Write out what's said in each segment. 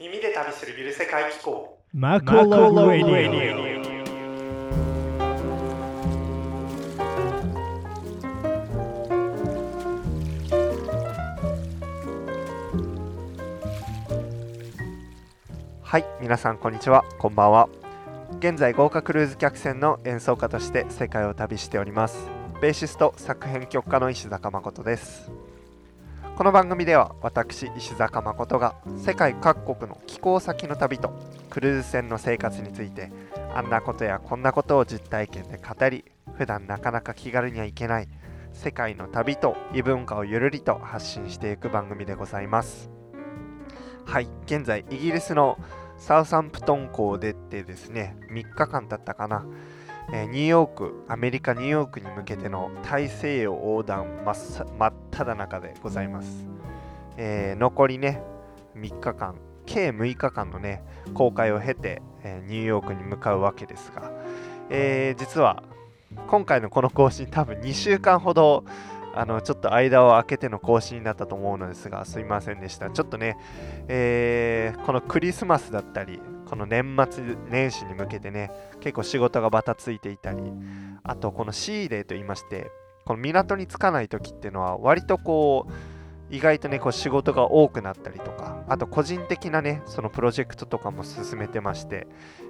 耳で旅するゆる世界機構。マコロラディはい皆さんこんにちは。こんばんは。現在豪華クルーズ客船の演奏家として世界を旅しております。ベーシスト作編曲家の石坂誠ですこの番組では私石坂誠が世界各国の寄港先の旅とクルーズ船の生活についてあんなことやこんなことを実体験で語り普段なかなか気軽には行けない世界の旅と異文化をゆるりと発信していく番組でございます。はい現在イギリスのサウサンプトン港を出てですね3日間経ったかな、え、ニューヨークアメリカニューヨークに向けての大西洋横断真っ真っ只中でございます、えー、残りね3日間計6日間のね公開を経て、え、ニューヨークに向かうわけですが、えー、実は今回のこの更新多分2週間ほどあのちょっと間を空けての更新になったと思うのですがすいませんでした。ちょっとね、えー、このクリスマスだったりこの年末年始に向けてね結構仕事がバタついていたりあとこのシーデーと言いましてこの港に着かない時っていうのは割とこう意外とねこう仕事が多くなったりとかあと個人的なねそのプロジェクトとかも進めてまして、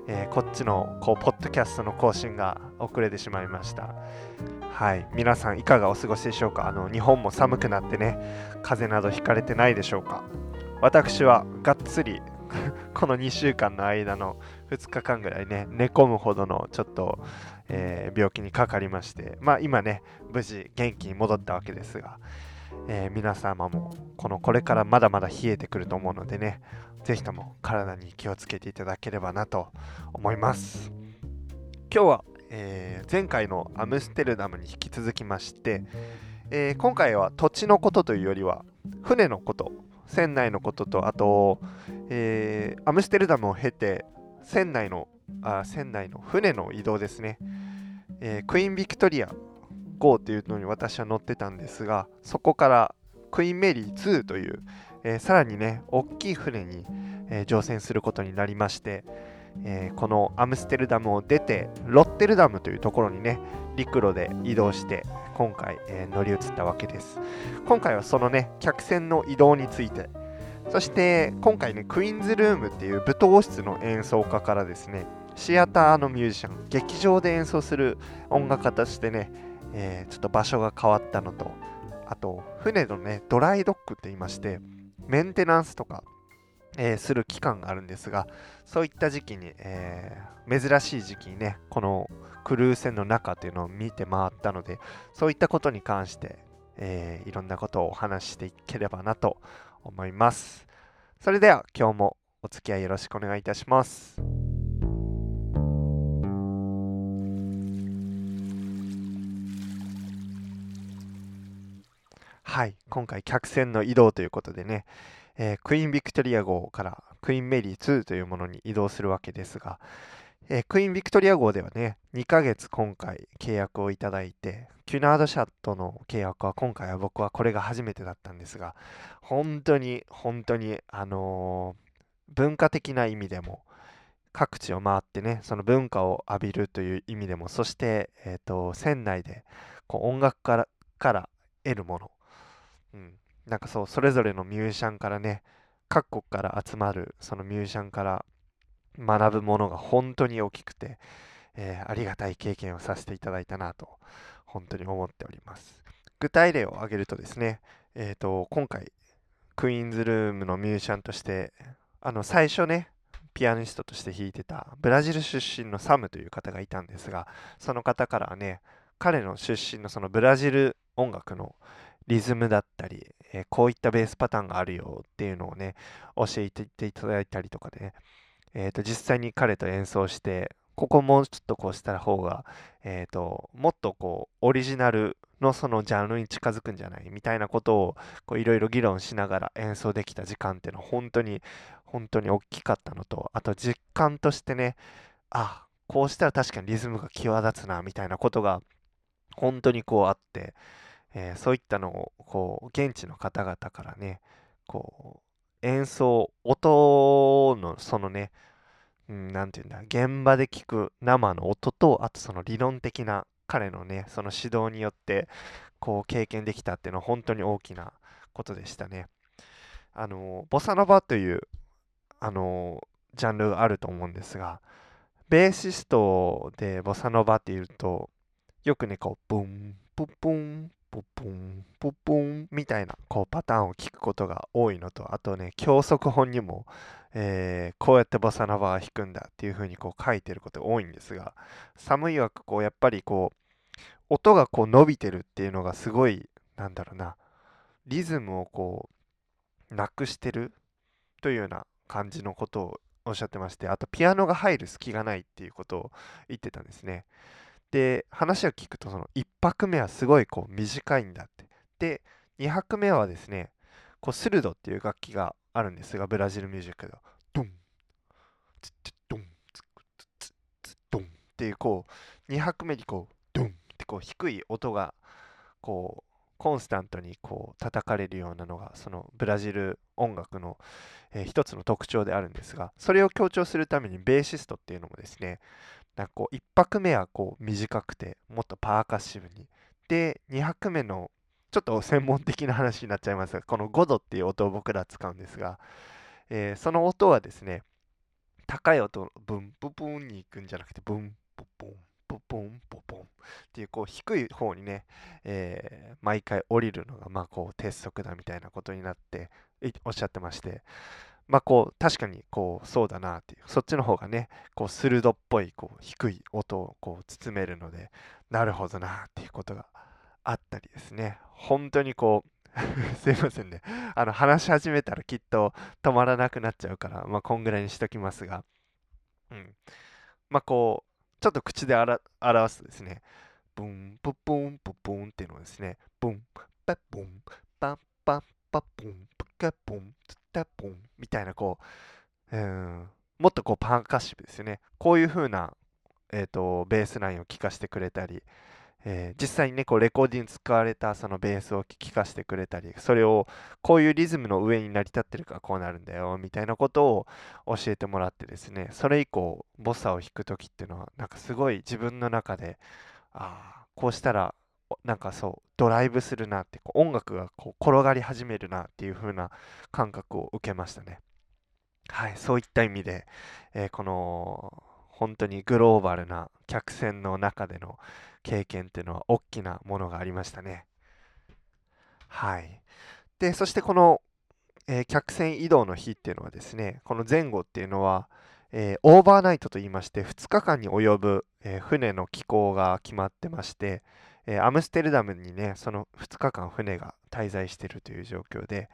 えー、こっちのこうポッドキャストの更新が遅れてしまいました。はい。皆さんいかがお過ごしでしょうか？あの日本も寒くなってね風邪などひかれてないでしょうか？私はがっつりこの2週間の間の2日間ぐらいね寝込むほどのちょっと、えー、病気にかかりましてまあ今ね無事元気に戻ったわけですがえー、皆様もこのこれからまだまだ冷えてくると思うのでね是非とも体に気をつけていただければなと思います。今日は、えー、前回のアムステルダムに引き続きまして、えー、今回は土地のことというよりは船のこと船内のこととあと、えアムステルダムを経て船内のあ船内の船の移動ですね、えクイーンビクトリア号というのに私は乗ってたんですがそこからクイーンメリー2という、えー、さらにね大きい船に、え、乗船することになりまして、えー、このアムステルダムを出てロッテルダムというところにね陸路で移動して今回、え乗り移ったわけです。今回はそのね客船の移動について。そして今回ねクイーンズルームっていう舞踏室の演奏家からですねシアターのミュージシャン劇場で演奏する音楽家としてねえー、ちょっと場所が変わったのと、あと、船のね、ドライドックって言いまして、メンテナンスとか、えー、する期間があるんですが、そういった時期に、えー、珍しい時期にね、このクルー船の中っていうのを見て回ったので、そういったことに関して、えー、いろんなことをお話していければなと思います。それでは今日もお付き合いよろしくお願いいたします。はい、今回客船の移動ということでね、えー、クイーンビクトリア号からクイーンメリー2というものに移動するわけですが、えー、クイーンビクトリア号ではね、2ヶ月今回契約をいただいて、キュナードシャットの契約は今回は僕はこれが初めてだったんですが、本当に本当に、あのー、文化的な意味でも、各地を回ってね、その文化を浴びるという意味でも、そして、えーと、船内でこう音楽からから得るもの、うん、なんかそうそれぞれのミュージシャンからね各国から集まるそのミュージシャンから学ぶものが本当に大きくて、えー、ありがたい経験をさせていただいたなと本当に思っております。具体例を挙げるとですね、えーと、今回クイーンズルームのミュージシャンとしてあの最初ねピアニストとして弾いてたブラジル出身のサムという方がいたんですがその方からね彼の出身のそのブラジル音楽のリズムだったり、えー、こういったベースパターンがあるよっていうのをね、教えていただいたりとかで、ね、えー、と実際に彼と演奏して、ここもうちょっとこうした方が、えーと、もっとこうオリジナルのそのジャンルに近づくんじゃない？みたいなことをいろいろ議論しながら演奏できた時間っていうのは本当に本当に大きかったのとあと実感としてねあこうしたら確かにリズムが際立つなみたいなことが本当にこうあってえー、そういったのをこう現地の方々からねこう演奏音のそのね、うん、なんていうんだ、現場で聞く生の音と、あとその理論的な彼のね、その指導によって、こう経験できたっていうのは本当に大きなことでしたね。あの、ボサノバという、あの、ジャンルがあると思うんですが、ベーシストでボサノバっていうと、よくね、こう、ブン、プップン、ポッポン、ポッポンみたいなこうパターンを聞くことが多いのと、あとね、教則本にも、えー、こうやってボサノバは弾くんだっていう風にこう書いてること多いんですが、寒いわくこうやっぱりこう、音がこう伸びてるっていうのがすごい、なんだろうな、リズムをこう、なくしてるというような感じのことをおっしゃってまして、あとピアノが入る隙がないっていうことを言ってたんですね。で、話を聞くと、その1拍目はすごいこう短いんだって。で、2拍目はですね、こうスルドっていう楽器があるんですが、ブラジルミュージックでは。ドン、ツッドン、ツッツッツドンっていうこう、2拍目にこう、ドンってこう低い音がこうコンスタントにこう叩かれるようなのがそのブラジル音楽の、えー、一つの特徴であるんですがそれを強調するためにベーシストっていうのもですねなんかこう1拍目はこう短くてもっとパーカッシブに。で2拍目のちょっと専門的な話になっちゃいますがこの5度っていう音を僕ら使うんですが、えー、その音はですね高い音ブンブブンに行くんじゃなくてブンブブンポポンポポン。っていうこう低い方にね、えー、毎回降りるのがまあこう鉄則だみたいなことになっておっしゃってまして。まあこう確かにこうそうだなっていうそっちの方がねこう鋭っぽいこう低い音をこう包めるのでなるほどなっていうことがあったりですね。本当にこう すいませんね。あの話し始めたらきっと止まらなくなっちゃうからまあこんぐらいにしときますが。うん。まあこうちょっと口で表すとですね、ブン、ププン、ププンっていうのをですね、ブン、パッブン、パッパッパッブン、プカブン、タブンみたいなこう、うん、もっとこうパーカッシブですよね。こういう風な、えーと、ベースラインを聴かせてくれたり、えー、実際にね、こうレコーディング使われたそのベースを聴かせてくれたり、それをこういうリズムの上に成り立ってるからこうなるんだよ、みたいなことを教えてもらってですね、それ以降、ボサを弾く時っていうのは、なんかすごい自分の中で、ああ、こうしたら、なんかそう、ドライブするなって、こう音楽がこう転がり始めるなっていう風な感覚を受けましたね。はい、そういった意味で、えー、この本当にグローバルな客船の中での経験っていうのは大きなものがありましたね。はい。で、そしてこの、えー、客船移動の日っていうのはですね、この前後っていうのは、えー、オーバーナイトといいまして2日間に及ぶ、えー、船の寄港が決まってまして、えアムステルダムにねその2日間船が滞在しているという状況で、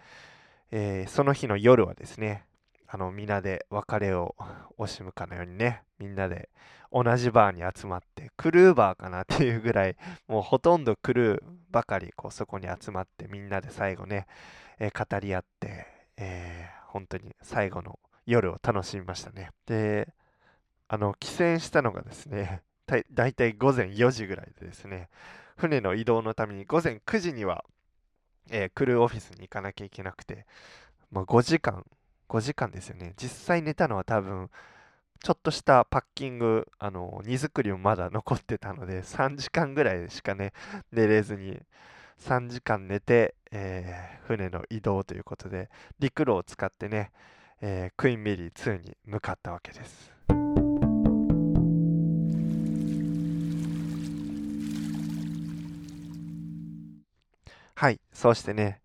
えその日の夜はですねあのみんなで別れを惜しむかのようにねみんなで同じバーに集まってクルーバーかなっていうぐらいもうほとんどクルーばかりこうそこに集まってみんなで最後ね、えー、語り合って、えー、本当に最後の夜を楽しみましたね。であの帰船したのがですねだいたい午前4時ぐらいでですね船の移動のために午前9時には、えー、クルーオフィスに行かなきゃいけなくて、まあ、5時間5時間ですよね。実際寝たのは多分、ちょっとしたパッキング、あの、荷造りもまだ残ってたので、3時間ぐらいしかね、寝れずに、3時間寝て、えー、船の移動ということで、陸路を使ってね、えー、クイーンメリー2に向かったわけです。はい、そうしてね、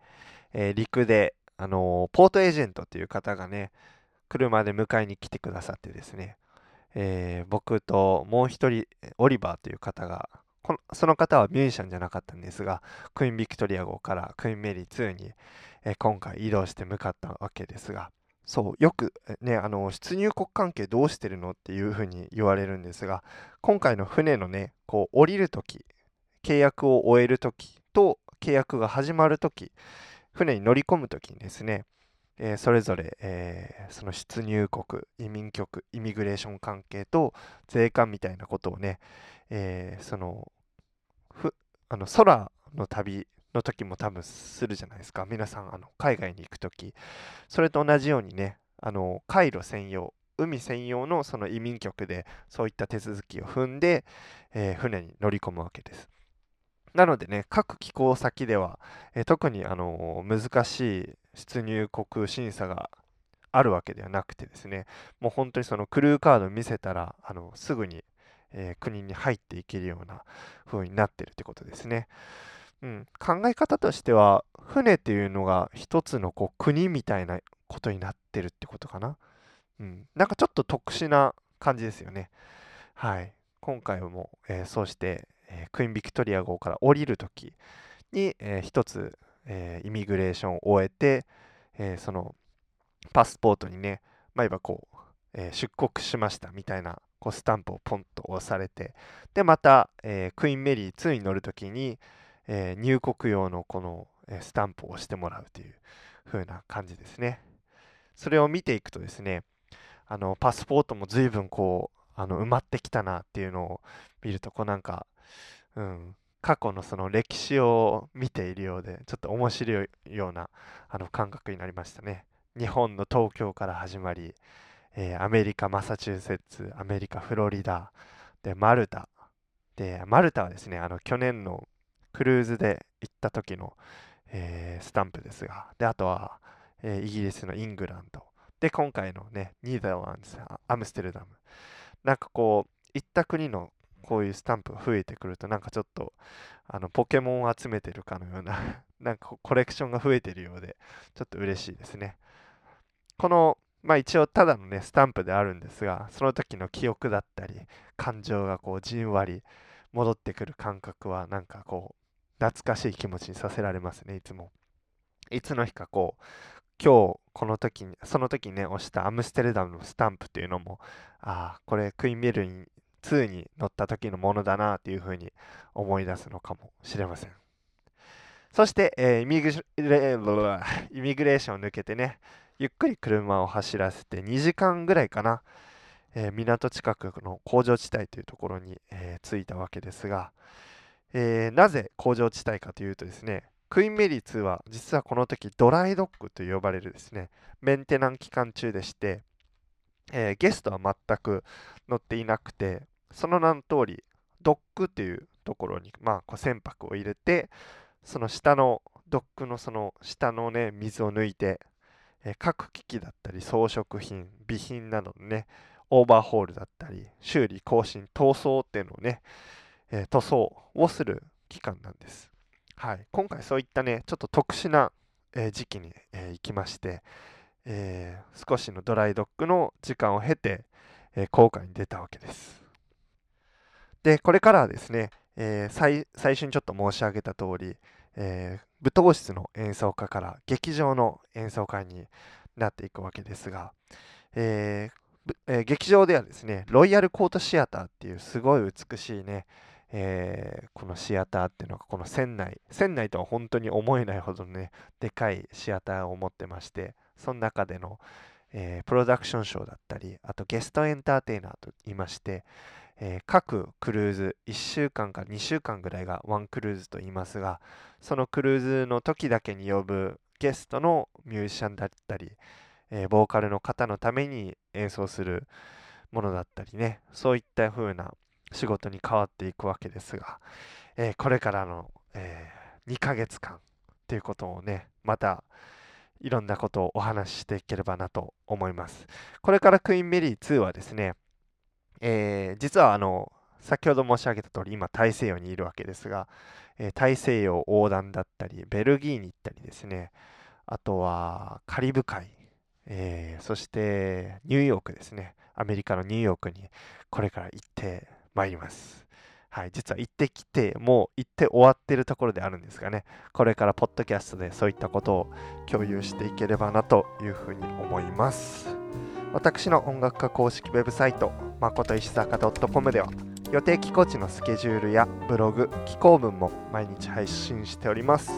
えー、陸であのポートエージェントっていう方がね、車で迎えに来てくださってですね、えー、僕ともう一人、オリバーという方が、このその方はミュージシャンじゃなかったんですが、クイーンビクトリア号からクイーンメリー2に、えー、今回移動して向かったわけですが、そう、よくね、あの、出入国関係どうしてるのっていうふうに言われるんですが、今回の船のね、こう降りるとき、契約を終えるときと契約が始まるとき、船に乗り込むときにですね、えー、それぞれ、えー、その出入国、移民局、イミグレーション関係と税関みたいなことをね、えー、そのふあの空の旅の時も多分するじゃないですか。皆さん、あの海外に行く時それと同じようにね、あの回路専用、海専用のその移民局でそういった手続きを踏んで、え船に乗り込むわけです。なのでね、各寄港先では、えー特に、あの難しい出入国審査があるわけではなくてですね、もう本当にそのクルーカード見せたら、あのすぐに、えー国に入っていけるような風になってるってことですね。うん、考え方としては、船っていうのが一つのこう国みたいなことになってるってことかな。うん、なんかちょっと特殊な感じですよね。はい。今回も、えーそうして、えークイーンビクトリア号から降りるときに、えー一つ、えーイミグレーションを終えて、えそのパスポートにね、まあ、いわばこう、え出国しましたみたいなこうスタンプをポンと押されて、で、また、えクイーンメリー2に乗るときに、え入国用のこの、えスタンプを押してもらうという風な感じですね。それを見ていくとですね、あのパスポートも随分こうあの埋まってきたなっていうのを見ると、こうなんか、うん、過去のその歴史を見ているようで、ちょっと面白いようなあの感覚になりましたね。日本の東京から始まり、えーアメリカ・マサチューセッツ、アメリカ・フロリダ、で、マルタ。で、マルタはですね、あの去年のクルーズで行った時の、えースタンプですが、で、あとは、えーイギリスのイングランド。で、今回のね、ニーダーランズ、アムステルダム。なんかこう、行った国のこういうスタンプが増えてくると、なんかちょっと、あの、ポケモンを集めてるかのような、なんかコレクションが増えてるようで、ちょっと嬉しいですね。この、まあ一応ただのね、スタンプであるんですが、その時の記憶だったり、感情がこう、じんわり戻ってくる感覚は、なんかこう、懐かしい気持ちにさせられますね、いつも。いつの日かこう、今日この時に、その時にね、押したアムステルダムのスタンプっていうのも、ああ、これクイーンビルに2に乗った時のものだなっていうふうに思い出すのかもしれません。そして、えーイミグレ イミグレーションを抜けてね、ゆっくり車を走らせて2時間ぐらいかな、えー港近くの工場地帯というところに、えー着いたわけですが、えーなぜ工場地帯かというとですね、クイーンメリー2は実はこの時ドライドッグと呼ばれるですね、メンテナン期間中でして、えーゲストは全く乗っていなくて、その名の通り、ドックっていうところに、まあ、こう船舶を入れて、その下のドックのその下のね、水を抜いて、えー各機器だったり装飾品、備品などのね、オーバーホールだったり、修理、更新、塗装っていうのをね、えー塗装をする期間なんです。はい、今回そういったね、ちょっと特殊な、えー時期に、えー行きまして、えー少しのドライドッグの時間を経て、えー航海に出たわけです。で、これからはですね、えー最初にちょっと申し上げた通り、えー舞踏室の演奏家から劇場の演奏家になっていくわけですが、えーえー劇場ではですね、ロイヤルコートシアターっていうすごい美しいね、えーこのシアターっていうのがこの船内、船内とは本当に思えないほどね、でかいシアターを持ってまして、その中での、えプロダクションショーだったり、あとゲストエンターテイナーと言いまして、えー各クルーズ1週間か2週間ぐらいがワンクルーズと言いますが、そのクルーズの時だけに呼ぶゲストのミュージシャンだったり、えーボーカルの方のために演奏するものだったりね、そういった風な仕事に変わっていくわけですが、えーこれからの、え2ヶ月間ということをね、またいろんなことをお話ししていければなと思います。これからクイーンメリー2はですね、えー実はあの、先ほど申し上げた通り、今大西洋にいるわけですが、えー大西洋横断だったり、ベルギーに行ったりですね、あとはカリブ海、えーそしてニューヨークですね、アメリカのニューヨークにこれから行ってまいります。はい、実は行ってきて、もう行って終わってるところであるんですがね、これからポッドキャストでそういったことを共有していければなというふうに思います。私の音楽家公式ウェブサイト、まこと石坂 .com では、予定寄港地のスケジュールやブログ、寄港文も毎日配信しております。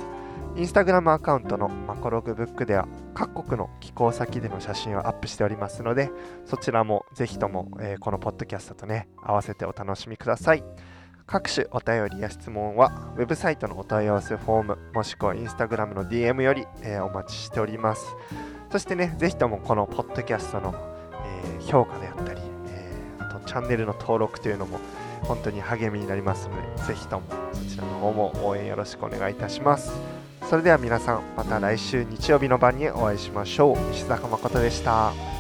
インスタグラムアカウントのマコログブックでは各国の寄港先での写真をアップしておりますのでそちらもぜひとも、えーこのポッドキャストとね合わせてお楽しみください各種お便りや質問はウェブサイトのお問い合わせフォームもしくはインスタグラムの DM より、えーお待ちしておりますそしてねぜひともこのポッドキャストの、えー評価であったり、えーあとチャンネルの登録というのも本当に励みになりますのでぜひともそちらの方も応援よろしくお願いいたします。それでは皆さんまた来週日曜日の晩にお会いしましょう。石坂誠でした。